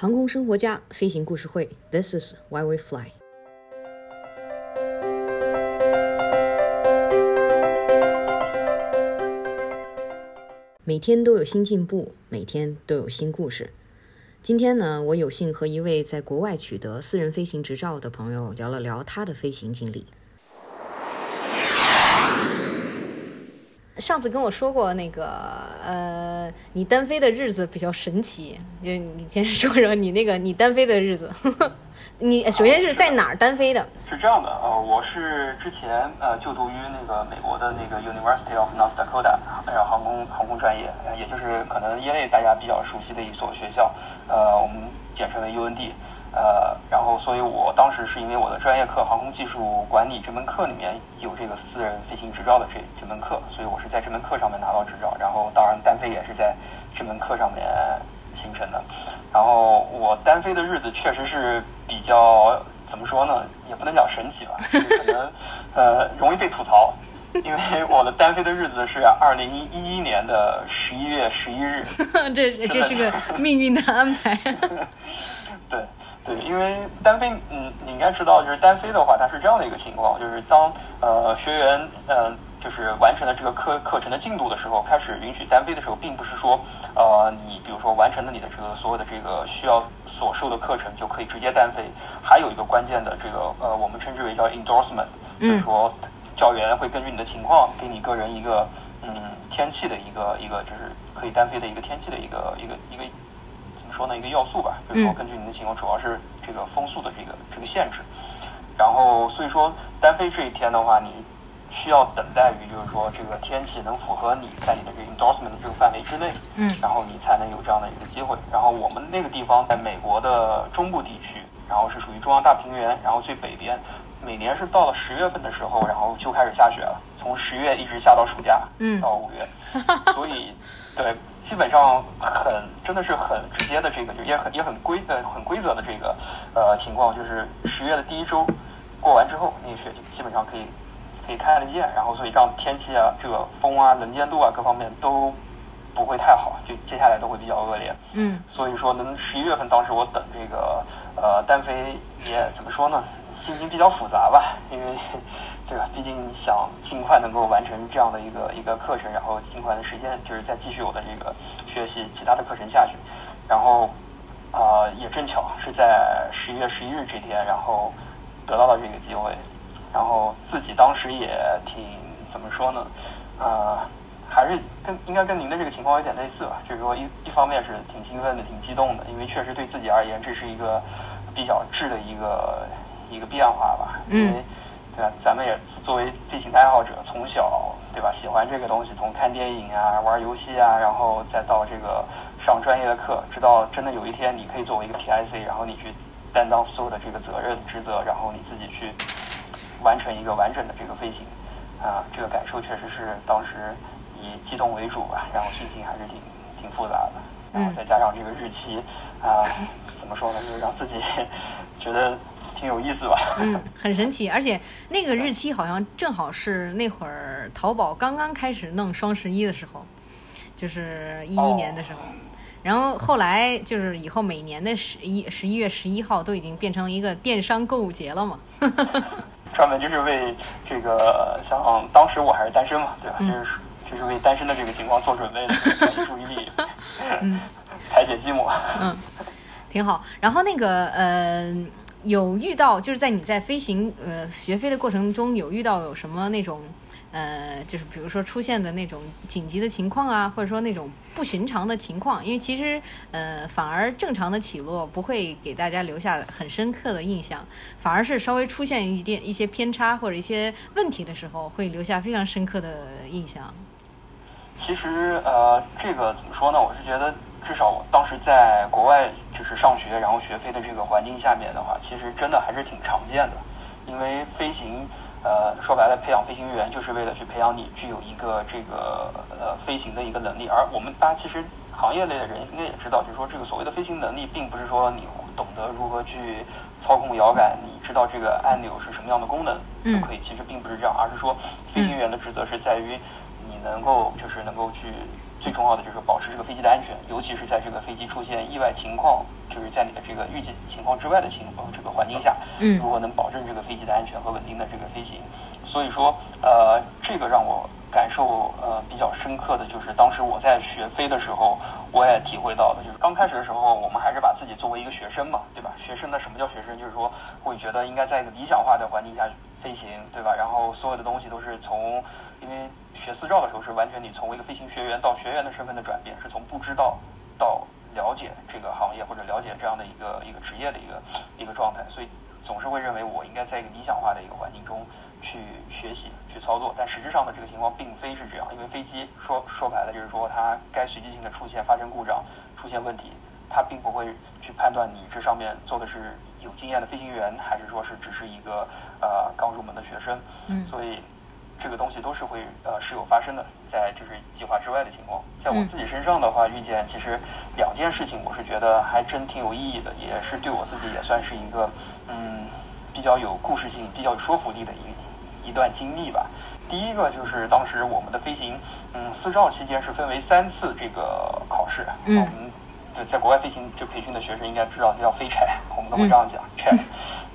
航空生活家飞行故事会，This is why we fly。每天都有新进步，每天都有新故事。今天呢，我有幸和一位在国外取得私人飞行执照的朋友聊了聊他的飞行经历。上次跟我说过那个，呃，你单飞的日子比较神奇，就你先说说你那个你单飞的日子。你首先是在哪儿单飞的？是这样的，呃，我是之前呃就读于那个美国的那个 University of North Dakota，然后航空航空专业，也就是可能业内大家比较熟悉的一所学校，呃，我们简称为 UND。呃，然后，所以我当时是因为我的专业课航空技术管理这门课里面有这个私人飞行执照的这这门课，所以我是在这门课上面拿到执照。然后，当然单飞也是在这门课上面形成的。然后，我单飞的日子确实是比较怎么说呢？也不能讲神奇吧，可能呃容易被吐槽，因为我的单飞的日子是二零一一年的十一月十一日。这这是个命运的安排。对。对，因为单飞，嗯，你应该知道，就是单飞的话，它是这样的一个情况，就是当呃学员，呃，就是完成了这个课课程的进度的时候，开始允许单飞的时候，并不是说，呃，你比如说完成了你的这个所有的这个需要所受的课程就可以直接单飞，还有一个关键的这个呃，我们称之为叫 endorsement，就是说教员会根据你的情况给你个人一个嗯天气的一个一个就是可以单飞的一个天气的一个一个一个。说呢一个要素吧，就是说根据您的情况，主要是这个风速的这个这个限制。然后所以说单飞这一天的话，你需要等待于就是说这个天气能符合你在你的这个 endorsement 的这个范围之内，嗯，然后你才能有这样的一个机会。然后我们那个地方在美国的中部地区，然后是属于中央大平原，然后最北边，每年是到了十月份的时候，然后就开始下雪了，从十月一直下到暑假，嗯，到五月，所以对。基本上很真的是很直接的这个，就也很也很规呃很规则的这个呃情况，就是十月的第一周过完之后，那个雪基本上可以可以看得见，然后所以这样天气啊，这个风啊、能见度啊各方面都不会太好，就接下来都会比较恶劣。嗯，所以说能十一月份当时我等这个呃单飞也怎么说呢，心情比较复杂吧，因为。对吧？毕竟想尽快能够完成这样的一个一个课程，然后尽快的时间就是再继续我的这个学习其他的课程下去。然后啊，也正巧是在十一月十一日这天，然后得到了这个机会。然后自己当时也挺怎么说呢？啊，还是跟应该跟您的这个情况有点类似吧。就是说一一方面是挺兴奋的、挺激动的，因为确实对自己而言这是一个比较质的一个一个变化吧。嗯。对吧？咱们也作为飞行爱好者，从小对吧，喜欢这个东西，从看电影啊、玩游戏啊，然后再到这个上专业的课，直到真的有一天你可以作为一个 TIC，然后你去担当所有的这个责任职责，然后你自己去完成一个完整的这个飞行，啊，这个感受确实是当时以激动为主吧，然后心情还是挺挺复杂的，然后再加上这个日期啊，怎么说呢，就是让自己 觉得。挺有意思吧？嗯，很神奇，而且那个日期好像正好是那会儿淘宝刚刚开始弄双十一的时候，就是一一年的时候。然后后来就是以后每年的十一十一月十一号都已经变成了一个电商购物节了嘛。专门就是为这个，像当时我还是单身嘛，对吧？就是就是为单身的这个情况做准备的，注意力，嗯，排解寂寞。嗯，挺好。然后那个呃。有遇到，就是在你在飞行呃学飞的过程中，有遇到有什么那种呃，就是比如说出现的那种紧急的情况啊，或者说那种不寻常的情况？因为其实呃，反而正常的起落不会给大家留下很深刻的印象，反而是稍微出现一点一些偏差或者一些问题的时候，会留下非常深刻的印象。其实呃，这个怎么说呢？我是觉得。至少我当时在国外就是上学，然后学飞的这个环境下面的话，其实真的还是挺常见的。因为飞行，呃，说白了，培养飞行员就是为了去培养你具有一个这个呃飞行的一个能力。而我们大家其实行业内的人应该也知道，就是说这个所谓的飞行能力，并不是说你懂得如何去操控摇杆，你知道这个按钮是什么样的功能就可以。其实并不是这样，而是说飞行员的职责是在于你能够就是能够去。最重要的就是保持这个飞机的安全，尤其是在这个飞机出现意外情况，就是在你的这个预计情况之外的情况这个环境下，嗯如果能保证这个飞机的安全和稳定的这个飞行。所以说，呃，这个让我感受呃比较深刻的就是当时我在学飞的时候，我也体会到的，就是刚开始的时候，我们还是把自己作为一个学生嘛，对吧？学生那什么叫学生？就是说会觉得应该在一个理想化的环境下飞行，对吧？然后所有的东西都是从，因为学私照的时候是完全你从一个飞行学员到学员的身份的转变，是从不知道到了解这个行业或者了解这样的一个一个职业的一个一个状态，所以总是会认为我应该在一个理想化的一个环境中去学习、去操作。但实质上的这个情况并非是这样，因为飞机说说白了就是说它该随机性的出现发生故障、出现问题，它并不会去判断你这上面做的是有经验的飞行员，还是说是只是一个呃刚入门的学生。嗯所以这个东西都是会呃是有发生的，在就是计划之外的情况。在我嗯自己身上的话，遇见其实两件事情，我是觉得还真挺有意义的，也是对我自己也算是一个嗯比较有故事性、比较有说服力的一一段经历吧。第一个就是当时我们的飞行，嗯，私照期间是分为三次这个考试。嗯我们就在国外飞行就培训的学生应该知道，这叫飞拆，我们都会这样讲 check。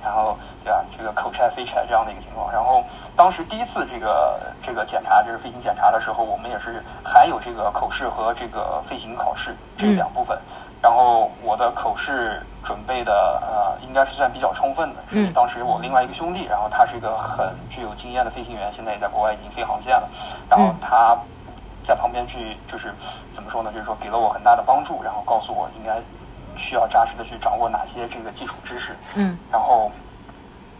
然后对吧，这个口差、飞差这样的一个情况。然后当时第一次这个这个检查，就是飞行检查的时候，我们也是还有这个口试和这个飞行考试这两部分。然后我的口试准备的呃，应该是算比较充分的。嗯当时我另外一个兄弟，然后他是一个很具有经验的飞行员，现在也在国外已经飞航线了。然后嗯他在旁边去就是怎么说呢？就是说给了我很大的帮助，然后告诉我应该需要扎实的去掌握哪些这个基础知识。嗯然后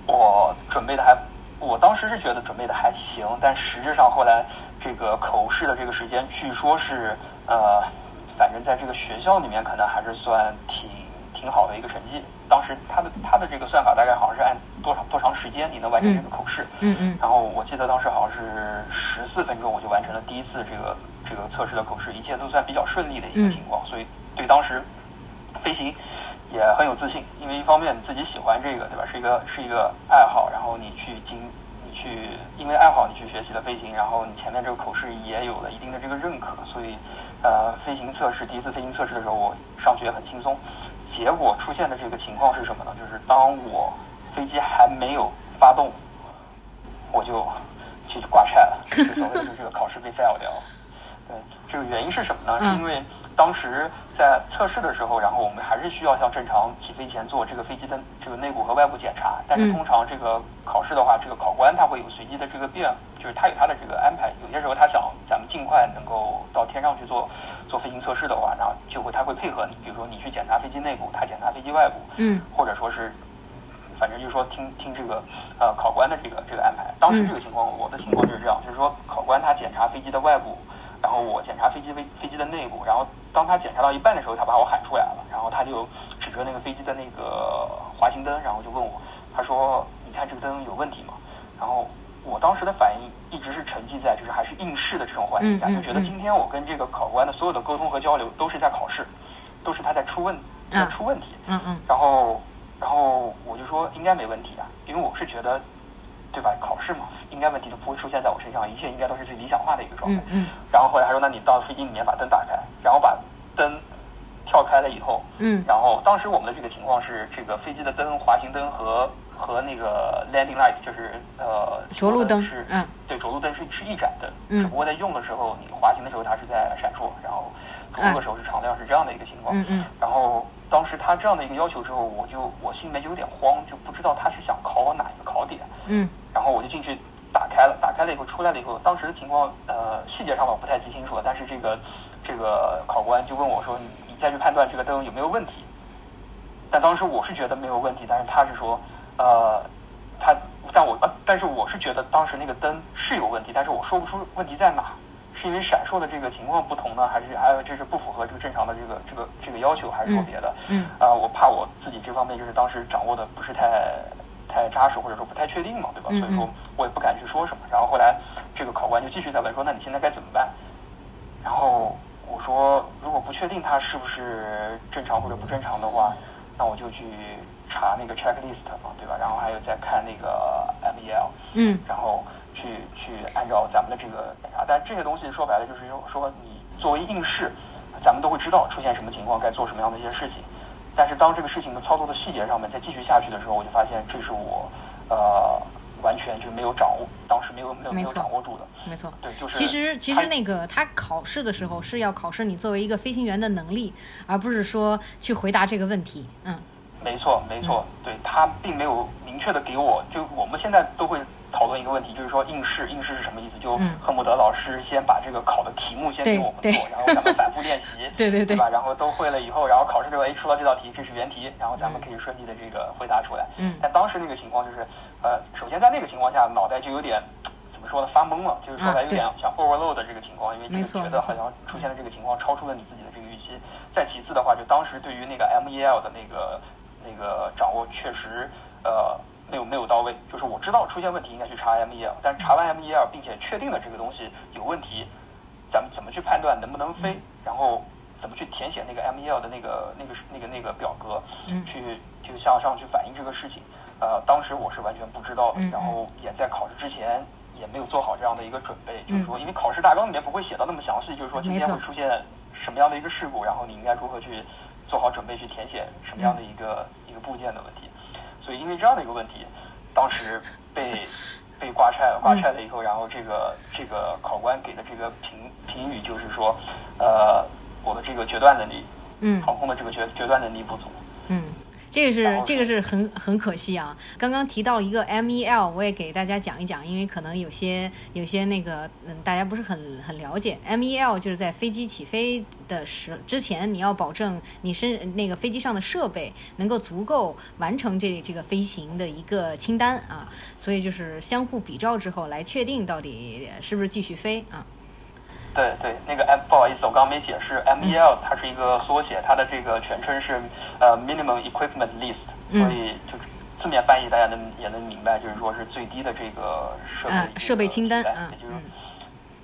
我准备的还，我当时是觉得准备的还行，但实质上后来这个口试的这个时间，据说是呃，反正在这个学校里面可能还是算挺挺好的一个成绩。当时他的他的这个算法大概好像是按多少多长时间你能完成这个口试。嗯嗯然后我记得当时好像是十四分钟我就完成了第一次这个这个测试的口试，一切都算比较顺利的一个情况，所以对当时飞行也很有自信，因为一方面你自己喜欢这个，对吧？是一个是一个爱好，然后你去经你去因为爱好你去学习了飞行，然后你前面这个口试也有了一定的这个认可，所以呃飞行测试第一次飞行测试的时候，我上去也很轻松。结果出现的这个情况是什么呢？就是当我飞机还没有发动，我就去挂差了，就所谓的这个考试被 fail 掉了。对，这个原因是什么呢？嗯是因为当时在测试的时候，然后我们还是需要像正常起飞前做这个飞机的这个内部和外部检查，但是嗯通常这个考试的话，这个考官他会有随机的这个变，就是他有他的这个安排。有些时候他想咱们尽快能够到天上去做做飞行测试的话，然后就会他会配合你，比如说你去检查飞机内部，他检查飞机外部，嗯或者说是，反正就是说听听这个呃考官的这个这个安排。当时这个情况，我的情况就是这样，就是说考官他检查飞机的外部，然后我检查飞机飞飞机的内部，然后当他检查到一半的时候，他把我喊出来了，然后他就指着那个飞机的那个滑行灯，然后就问我，他说你看这个灯有问题吗？然后我当时的反应一直是沉浸在就是还是应试的这种环境下，就觉得嗯今天我跟这个考官的所有的沟通和交流都是在考试，都是他在出问在啊出问题。嗯嗯然后，然后我就说应该没问题啊，因为我是觉得，对吧？考试嘛，应该问题都不会出现在我身上，一切应该都是最理想化的一个状态。嗯嗯然后后来他说，那你到飞机里面把灯打开，以后，嗯。然后当时我们的这个情况是，这个飞机的灯、滑行灯和和那个 landing light 就是呃着陆灯是嗯。对着陆灯是是一盏灯，嗯。只不过在用的时候，你滑行的时候它是在闪烁，然后着陆的时候是常亮，是这样的一个情况。嗯嗯。然后当时他这样的一个要求之后，我就我心里面就有点慌，就不知道他是想考我哪一个考点。嗯。然后我就进去打开了，打开了以后出来了以后，当时的情况呃细节上我不太记清楚了，但是这个这个考官就问我说再去判断这个灯有没有问题。但当时我是觉得没有问题，但是他是说呃他但我呃但是我是觉得当时那个灯是有问题，但是我说不出问题在哪。是因为闪烁的这个情况不同呢，还是还有这是不符合这个正常的这个这个这个要求，还是说别的？嗯啊、我怕我自己这方面就是当时掌握的不是太太扎实，或者说不太确定嘛，对吧？嗯所以说我也不敢去说什么。然后后来这个考官就继续在问说，那你现在该怎么办？然后我说，如果不确定它是不是正常或者不正常的话，那我就去查那个 checklist 嘛，对吧？然后还有再看那个 MEL，嗯然后去去按照咱们的这个检查。但这些东西说白了就是说说你作为应试，咱们都会知道出现什么情况该做什么样的一些事情。但是当这个事情的操作的细节上面再继续下去的时候，我就发现这是我呃完全就没有掌握，当时没有没有没有掌握住的。没错，对，就是其实其实那个他考试的时候是要考试你作为一个飞行员的能力，而不是说去回答这个问题。嗯，没错没错，对他并没有明确的给我，就我们现在都会。讨论一个问题，就是说应试，应试是什么意思？就恨不得老师先把这个考的题目先给我们做，然后咱们反复练习，对对对，吧？然后都会了以后，然后考试时候，哎，出了这道题，这是原题，然后咱们可以顺利的这个回答出来。嗯。但当时那个情况就是，呃，首先在那个情况下，脑袋就有点怎么说呢？发懵了，就是说来有点像 overload 的这个情况，因为就觉得好像出现了这个情况超出了你自己的这个预期。再其次的话，就当时对于那个 MEL 的那个那个掌握，确实呃。没有没有到位，就是我知道出现问题应该去查 MEL，但是查完 MEL 并且确定了这个东西有问题，咱们怎么去判断能不能飞？然后怎么去填写那个 MEL 的那个那个那个那个表格，去就向上去反映这个事情？呃，当时我是完全不知道的，然后也在考试之前也没有做好这样的一个准备，就是说，因为考试大纲里面不会写到那么详细，就是说今天会出现什么样的一个事故，然后你应该如何去做好准备去填写什么样的一个一个部件的问题。所以，因为这样的一个问题，当时被被挂拆了。挂拆了以后，然后这个这个考官给的这个评评语就是说，呃，我的这个决断能力，嗯，航空的这个决决断能力不足，嗯。这个是这个是很很可惜啊！刚刚提到一个 MEL，我也给大家讲一讲，因为可能有些有些那个嗯，大家不是很很了解。MEL 就是在飞机起飞的时之前，你要保证你身那个飞机上的设备能够足够完成这这个飞行的一个清单啊，所以就是相互比照之后来确定到底是不是继续飞啊。对对，那个 M 不好意思，我刚刚没解释，MEL 它是一个缩写，它的这个全称是呃 Minimum Equipment List，所以就字面翻译大家能也能明白，就是说是最低的这个设备设备清单，也就是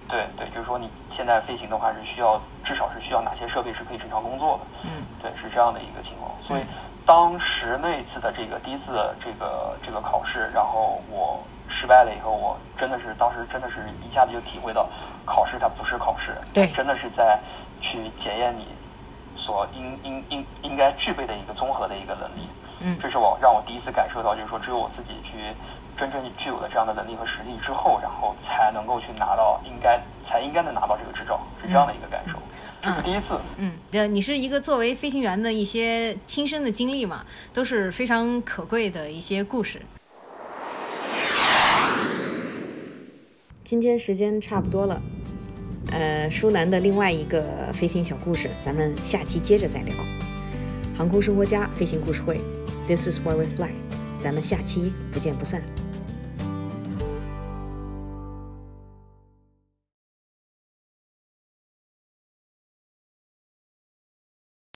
对对，就是说你现在飞行的话是需要至少是需要哪些设备是可以正常工作的，嗯，对，是这样的一个情况。所以当时那次的这个第一次这个这个考试，然后我失败了以后，我真的是当时真的是一下子就体会到。考试它不是考试，对，真的是在去检验你所应应应应该具备的一个综合的一个能力。嗯，这是我让我第一次感受到，就是说只有我自己去真正具有了这样的能力和实力之后，然后才能够去拿到应该才应该能拿到这个执照，是这样的一个感受。这是第一次。嗯，呃，你是一个作为飞行员的一些亲身的经历嘛，都是非常可贵的一些故事。今天时间差不多了。呃，舒楠的另外一个飞行小故事，咱们下期接着再聊。航空生活家飞行故事会，This is where we fly，咱们下期不见不散。